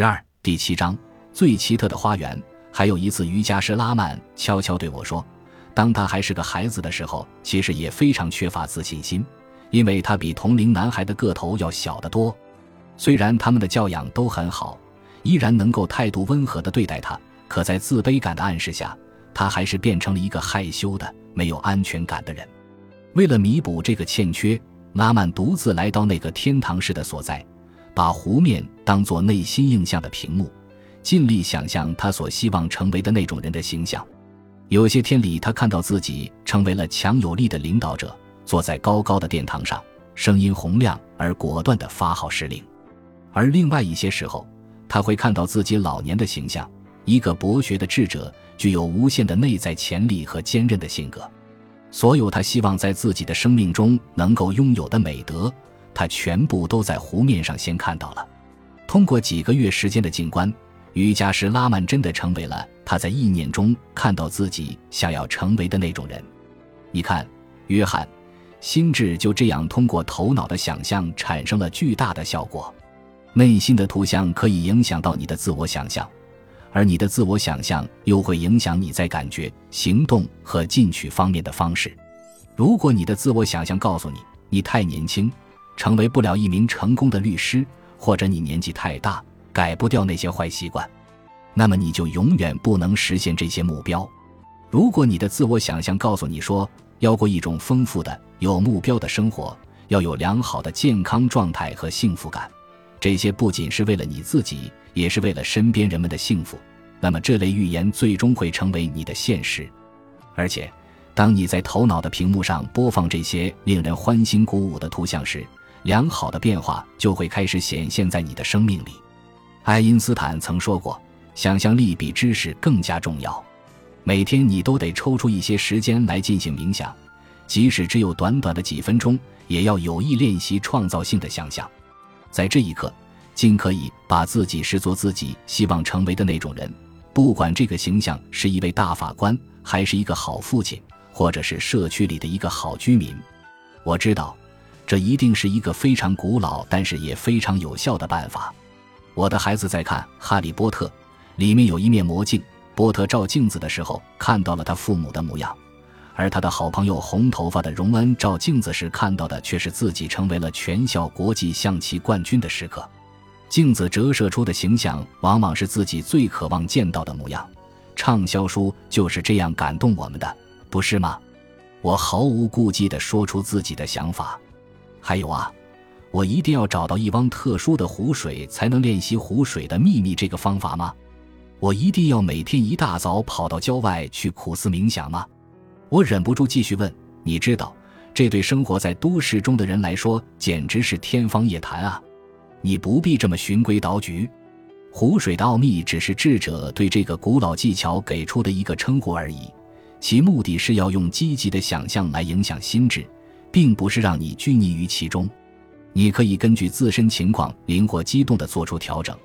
十二第七章最奇特的花园。还有一次，瑜伽师拉曼悄悄对我说，当他还是个孩子的时候，其实也非常缺乏自信心，因为他比同龄男孩的个头要小得多。虽然他们的教养都很好，依然能够态度温和地对待他，可在自卑感的暗示下，他还是变成了一个害羞的、没有安全感的人。为了弥补这个欠缺，拉曼独自来到那个天堂式的所在。把湖面当作内心映像的屏幕，尽力想象他所希望成为的那种人的形象。有些天里，他看到自己成为了强有力的领导者，坐在高高的殿堂上，声音洪亮而果断地发号施令；而另外一些时候，他会看到自己老年的形象，一个博学的智者，具有无限的内在潜力和坚韧的性格。所有他希望在自己的生命中能够拥有的美德。他全部都在湖面上先看到了。通过几个月时间的静观，瑜伽师拉曼真的成为了他在意念中看到自己想要成为的那种人。你看，约翰，心智就这样通过头脑的想象产生了巨大的效果。内心的图像可以影响到你的自我想象，而你的自我想象又会影响你在感觉、行动和进取方面的方式。如果你的自我想象告诉你你太年轻，成为不了一名成功的律师，或者你年纪太大，改不掉那些坏习惯，那么你就永远不能实现这些目标。如果你的自我想象告诉你说要过一种丰富的、有目标的生活，要有良好的健康状态和幸福感，这些不仅是为了你自己，也是为了身边人们的幸福，那么这类预言最终会成为你的现实。而且，当你在头脑的屏幕上播放这些令人欢欣鼓舞的图像时，良好的变化就会开始显现在你的生命里。爱因斯坦曾说过：“想象力比知识更加重要。”每天你都得抽出一些时间来进行冥想，即使只有短短的几分钟，也要有意练习创造性的想象。在这一刻，尽可以把自己视作自己希望成为的那种人，不管这个形象是一位大法官，还是一个好父亲，或者是社区里的一个好居民。我知道。这一定是一个非常古老，但是也非常有效的办法。我的孩子在看《哈利波特》，里面有一面魔镜，波特照镜子的时候看到了他父母的模样，而他的好朋友红头发的荣恩照镜子时看到的却是自己成为了全校国际象棋冠军的时刻。镜子折射出的形象往往是自己最渴望见到的模样。畅销书就是这样感动我们的，不是吗？我毫无顾忌地说出自己的想法。还有啊，我一定要找到一汪特殊的湖水才能练习湖水的秘密这个方法吗？我一定要每天一大早跑到郊外去苦思冥想吗？我忍不住继续问：你知道，这对生活在都市中的人来说简直是天方夜谭啊！你不必这么循规蹈矩。湖水的奥秘只是智者对这个古老技巧给出的一个称呼而已，其目的是要用积极的想象来影响心智。并不是让你拘泥于其中，你可以根据自身情况灵活机动地做出调整，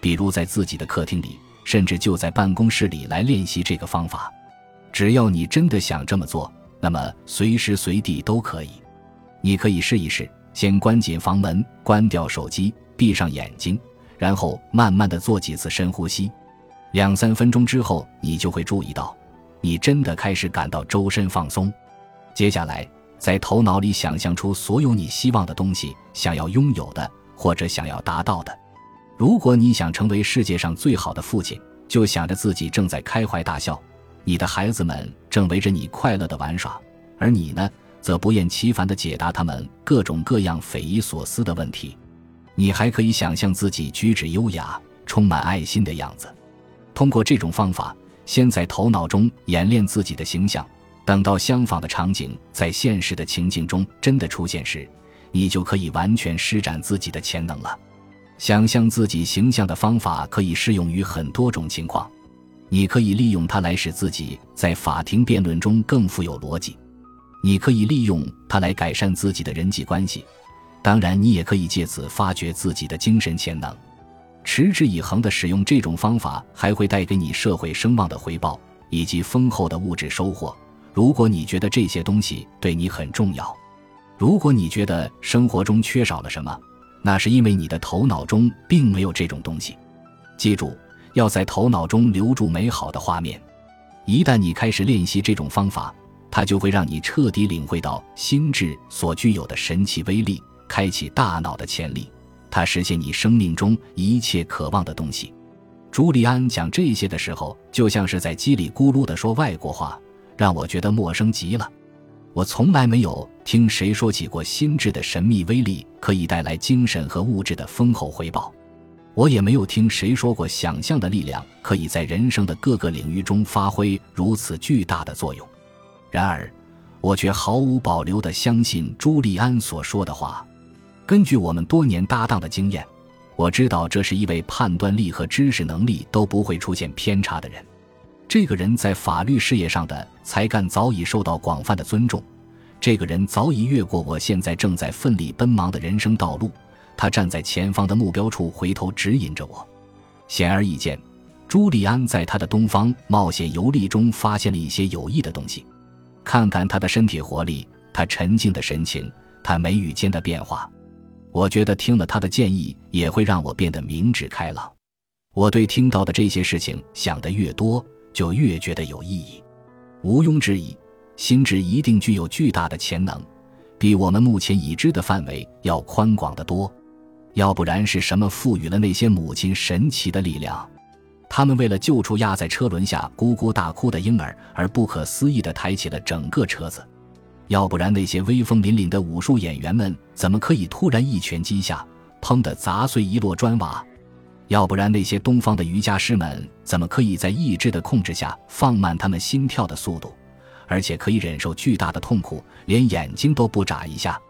比如在自己的客厅里，甚至就在办公室里来练习这个方法。只要你真的想这么做，那么随时随地都可以。你可以试一试，先关紧房门，关掉手机，闭上眼睛，然后慢慢地做几次深呼吸。两三分钟之后，你就会注意到，你真的开始感到周身放松。接下来。在头脑里想象出所有你希望的东西、想要拥有的或者想要达到的。如果你想成为世界上最好的父亲，就想着自己正在开怀大笑，你的孩子们正围着你快乐地玩耍，而你呢，则不厌其烦地解答他们各种各样匪夷所思的问题。你还可以想象自己举止优雅、充满爱心的样子。通过这种方法，先在头脑中演练自己的形象。等到相仿的场景在现实的情境中真的出现时，你就可以完全施展自己的潜能了。想象自己形象的方法可以适用于很多种情况，你可以利用它来使自己在法庭辩论中更富有逻辑，你可以利用它来改善自己的人际关系，当然，你也可以借此发掘自己的精神潜能。持之以恒地使用这种方法，还会带给你社会声望的回报以及丰厚的物质收获。如果你觉得这些东西对你很重要，如果你觉得生活中缺少了什么，那是因为你的头脑中并没有这种东西。记住，要在头脑中留住美好的画面。一旦你开始练习这种方法，它就会让你彻底领会到心智所具有的神奇威力，开启大脑的潜力。它实现你生命中一切渴望的东西。朱利安讲这些的时候，就像是在叽里咕噜地说外国话，让我觉得陌生极了。我从来没有听谁说起过心智的神秘威力可以带来精神和物质的丰厚回报。我也没有听谁说过想象的力量可以在人生的各个领域中发挥如此巨大的作用。然而，我却毫无保留地相信朱利安所说的话。根据我们多年搭档的经验，我知道这是一位判断力和知识能力都不会出现偏差的人。这个人在法律事业上的才干早已受到广泛的尊重。这个人早已越过我现在正在奋力奔忙的人生道路。他站在前方的目标处，回头指引着我。显而易见，朱利安在他的东方冒险游历中发现了一些有益的东西。看看他的身体活力，他沉静的神情，他眉宇间的变化，我觉得听了他的建议，也会让我变得明智开朗。我对听到的这些事情想得越多，就越觉得有意义。毋庸置疑，心智一定具有巨大的潜能，比我们目前已知的范围要宽广得多。要不然是什么赋予了那些母亲神奇的力量？他们为了救出压在车轮下咕咕大哭的婴儿，而不可思议地抬起了整个车子。要不然那些威风凛凛的武术演员们怎么可以突然一拳击下，砰的砸碎一摞砖瓦？要不然那些东方的瑜伽师们怎么可以在意志的控制下放慢他们心跳的速度，而且可以忍受巨大的痛苦，连眼睛都不眨一下？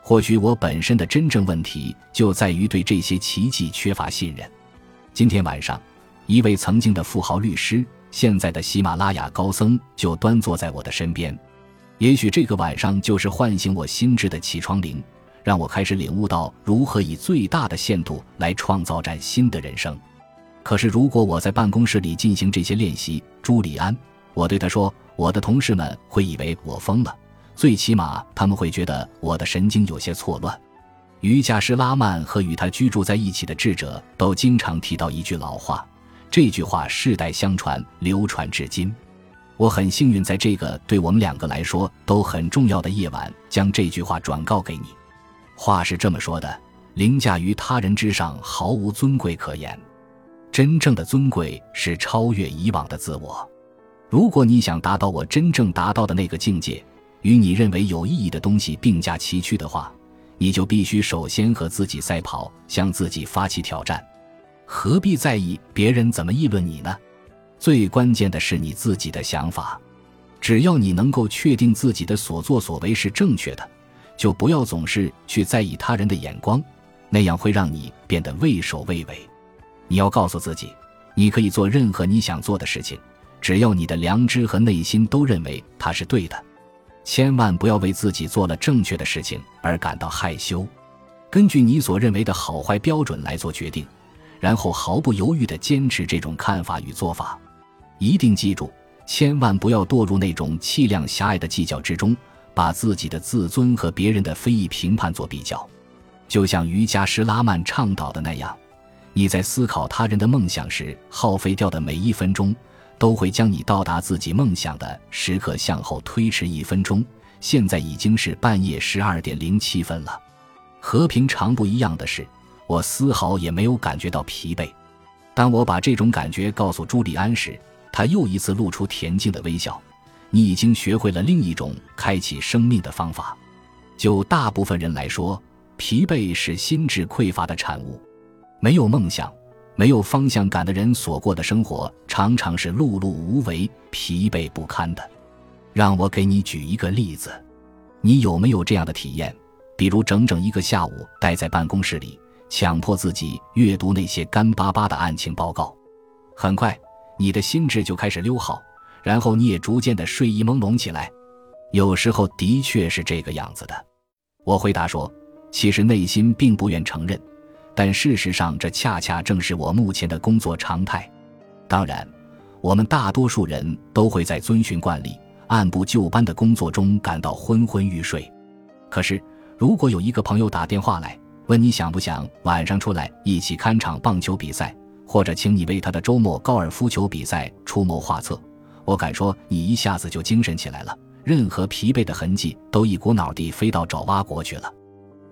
或许我本身的真正问题就在于对这些奇迹缺乏信任。今天晚上，一位曾经的富豪律师，现在的喜马拉雅高僧，就端坐在我的身边。也许这个晚上就是唤醒我心智的起床铃，让我开始领悟到如何以最大的限度来创造崭新的人生。可是，如果我在办公室里进行这些练习，朱利安，我对他说，我的同事们会以为我疯了。最起码他们会觉得我的神经有些错乱。瑜伽师拉曼和与他居住在一起的智者都经常提到一句老话，这句话世代相传，流传至今。我很幸运，在这个对我们两个来说都很重要的夜晚，将这句话转告给你。话是这么说的：凌驾于他人之上，毫无尊贵可言。真正的尊贵是超越以往的自我。如果你想达到我真正达到的那个境界，与你认为有意义的东西并驾齐驱的话，你就必须首先和自己赛跑，向自己发起挑战。何必在意别人怎么议论你呢？最关键的是你自己的想法。只要你能够确定自己的所作所为是正确的，就不要总是去在意他人的眼光，那样会让你变得畏首畏尾。你要告诉自己，你可以做任何你想做的事情，只要你的良知和内心都认为它是对的。千万不要为自己做了正确的事情而感到害羞，根据你所认为的好坏标准来做决定，然后毫不犹豫地坚持这种看法与做法。一定记住，千万不要堕入那种气量狭隘的计较之中，把自己的自尊和别人的非议评判做比较。就像瑜伽师拉曼倡导的那样，你在思考他人的梦想时耗费掉的每一分钟。都会将你到达自己梦想的时刻向后推迟一分钟。现在已经是半夜十二点零七分了。和平常不一样的是，我丝毫也没有感觉到疲惫。当我把这种感觉告诉朱利安时，他又一次露出恬静的微笑。你已经学会了另一种开启生命的方法。就大部分人来说，疲惫是心智匮乏的产物。没有梦想。没有方向感的人所过的生活，常常是碌碌无为、疲惫不堪的。让我给你举一个例子，你有没有这样的体验？比如整整一个下午待在办公室里，强迫自己阅读那些干巴巴的案情报告，很快你的心智就开始溜号，然后你也逐渐的睡意朦胧起来。有时候的确是这个样子的。我回答说，其实内心并不愿承认。但事实上，这恰恰正是我目前的工作常态。当然，我们大多数人都会在遵循惯例、按部就班的工作中感到昏昏欲睡。可是，如果有一个朋友打电话来，问你想不想晚上出来一起看场棒球比赛，或者请你为他的周末高尔夫球比赛出谋划策，我敢说你一下子就精神起来了，任何疲惫的痕迹都一股脑地飞到爪哇国去了。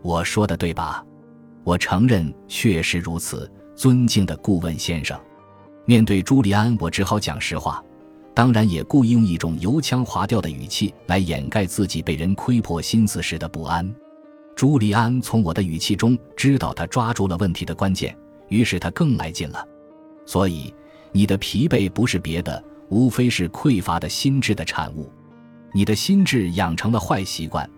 我说的对吧？我承认确实如此，尊敬的顾问先生。面对朱利安，我只好讲实话，当然也故意用一种油腔滑调的语气来掩盖自己被人窥破心思时的不安。朱利安从我的语气中知道他抓住了问题的关键，于是他更来劲了。所以，你的疲惫不是别的，无非是匮乏的心智的产物。你的心智养成了坏习惯，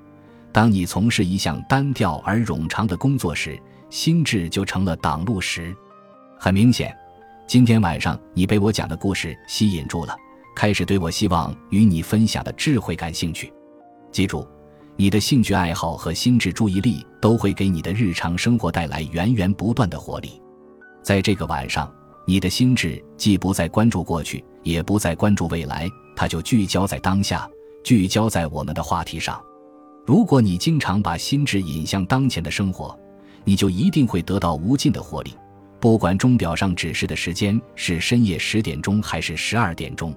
当你从事一项单调而冗长的工作时，心智就成了挡路石。很明显，今天晚上你被我讲的故事吸引住了，开始对我希望与你分享的智慧感兴趣。记住。你的兴趣爱好和心智注意力都会给你的日常生活带来源源不断的活力。在这个晚上，你的心智既不再关注过去，也不再关注未来，它就聚焦在当下，聚焦在我们的话题上。如果你经常把心智引向当前的生活，你就一定会得到无尽的活力。不管钟表上指示的时间是深夜十点钟还是十二点钟，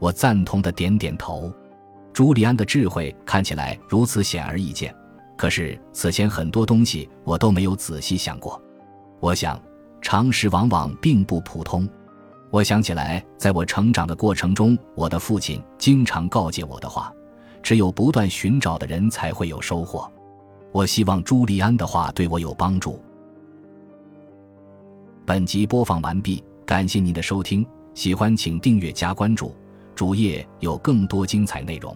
我赞同的点点头。朱利安的智慧看起来如此显而易见，可是此前很多东西我都没有仔细想过。我想，常识往往并不普通。我想起来，在我成长的过程中，我的父亲经常告诫我的话：只有不断寻找的人才会有收获。我希望朱利安的话对我有帮助。本集播放完毕，感谢您的收听，喜欢请订阅加关注，主页有更多精彩内容。